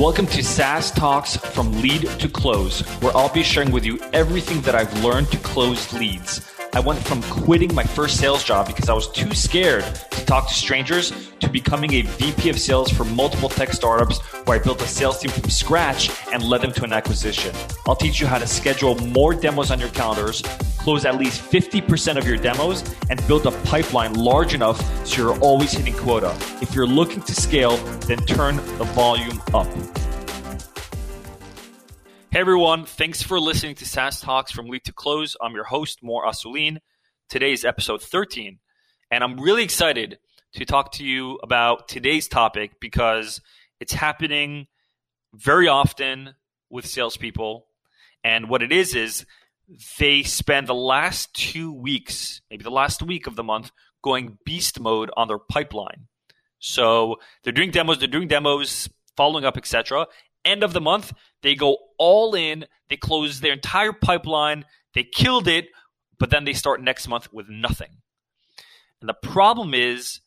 Welcome to SaaS Talks from Lead to Close, where I'll be sharing with you everything that I've learned to close leads. I went from quitting my first sales job because I was too scared to talk to strangers to becoming a VP of sales for multiple tech startups where I built a sales team from scratch and led them to an acquisition. I'll teach you how to schedule more demos on your calendars, close at least 50% of your demos, and build a pipeline large enough so you're always hitting quota. If you're looking to scale, then turn the volume up. Hey everyone, thanks for listening to SaaS Talks from Lead to Close. I'm your host, Mor Asulin. Today is episode 13, and I'm really excited to talk to you about today's topic because it's happening very often with salespeople. And what it is is they spend the last two weeks, maybe the last week of the month, going beast mode on their pipeline. So they're doing demos, they're doing demos, following up, etc. End of the month, they go all in, they close their entire pipeline, they killed it, but then they start next month with nothing. And the problem is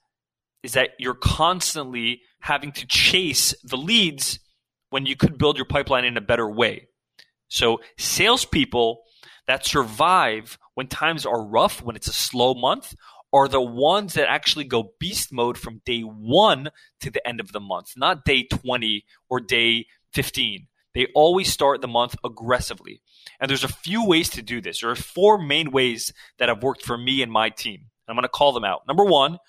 is that you're constantly having to chase the leads when you could build your pipeline in a better way. So salespeople that survive when times are rough, when it's a slow month, are the ones that actually go beast mode from day one to the end of the month, not day 20 or day 15. They always start the month aggressively. And there's a few ways to do this. There are four main ways that have worked for me and my team. I'm going to call them out. Number one,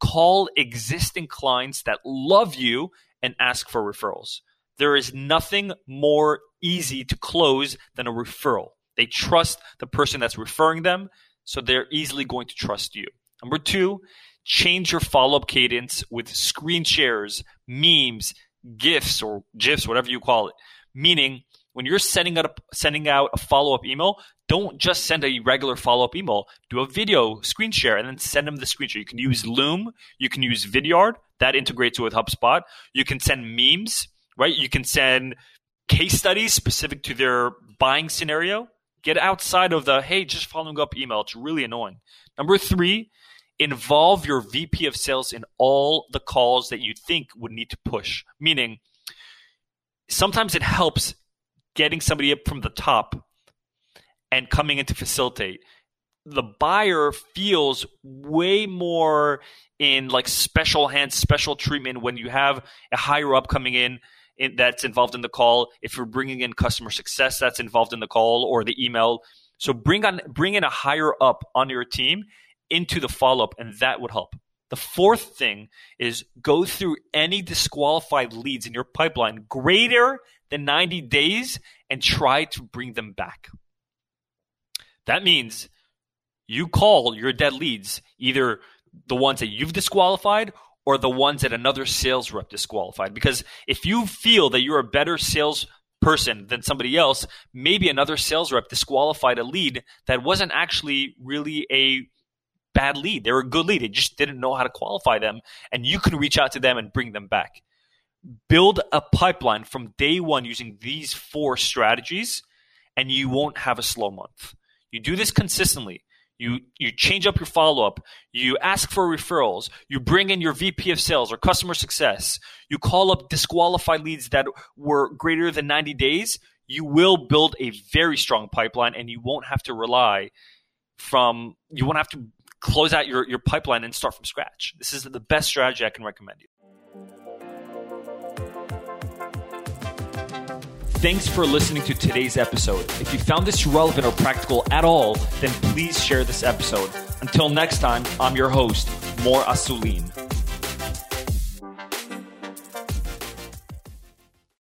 call existing clients that love you and ask for referrals. There is nothing more easy to close than a referral. They trust the person that's referring them, so they're easily going to trust you. Number two, change your follow up cadence with screen shares, memes, GIFs, or GIFs, whatever you call it. Meaning, when you're sending out a, sending out a follow up email, don't just send a regular follow up email. Do a video screen share and then send them the screen share. You can use Loom, you can use Vidyard that integrates with HubSpot. You can send memes, right? You can send case studies specific to their buying scenario. Get outside of the hey, just following up email. It's really annoying. Number three, involve your VP of sales in all the calls that you think would need to push. Meaning, sometimes it helps getting somebody up from the top and coming in to facilitate. The buyer feels way more in like special hands, special treatment when you have a higher up coming in, in that's involved in the call. If you're bringing in customer success that's involved in the call or the email, so bring on bring in a higher up on your team into the follow up, and that would help. The fourth thing is go through any disqualified leads in your pipeline greater than 90 days and try to bring them back. That means you call your dead leads either the ones that you've disqualified or the ones that another sales rep disqualified. Because if you feel that you're a better sales person than somebody else, maybe another sales rep disqualified a lead that wasn't actually really a bad lead. They were a good lead. They just didn't know how to qualify them. And you can reach out to them and bring them back. Build a pipeline from day one using these four strategies, and you won't have a slow month. You do this consistently. You, you change up your follow up. You ask for referrals. You bring in your VP of sales or customer success. You call up disqualified leads that were greater than 90 days. You will build a very strong pipeline and you won't have to rely from, you won't have to close out your, your pipeline and start from scratch. This is the best strategy I can recommend you. Thanks for listening to today's episode. If you found this relevant or practical at all, then please share this episode. Until next time, I'm your host, Mor Asulin.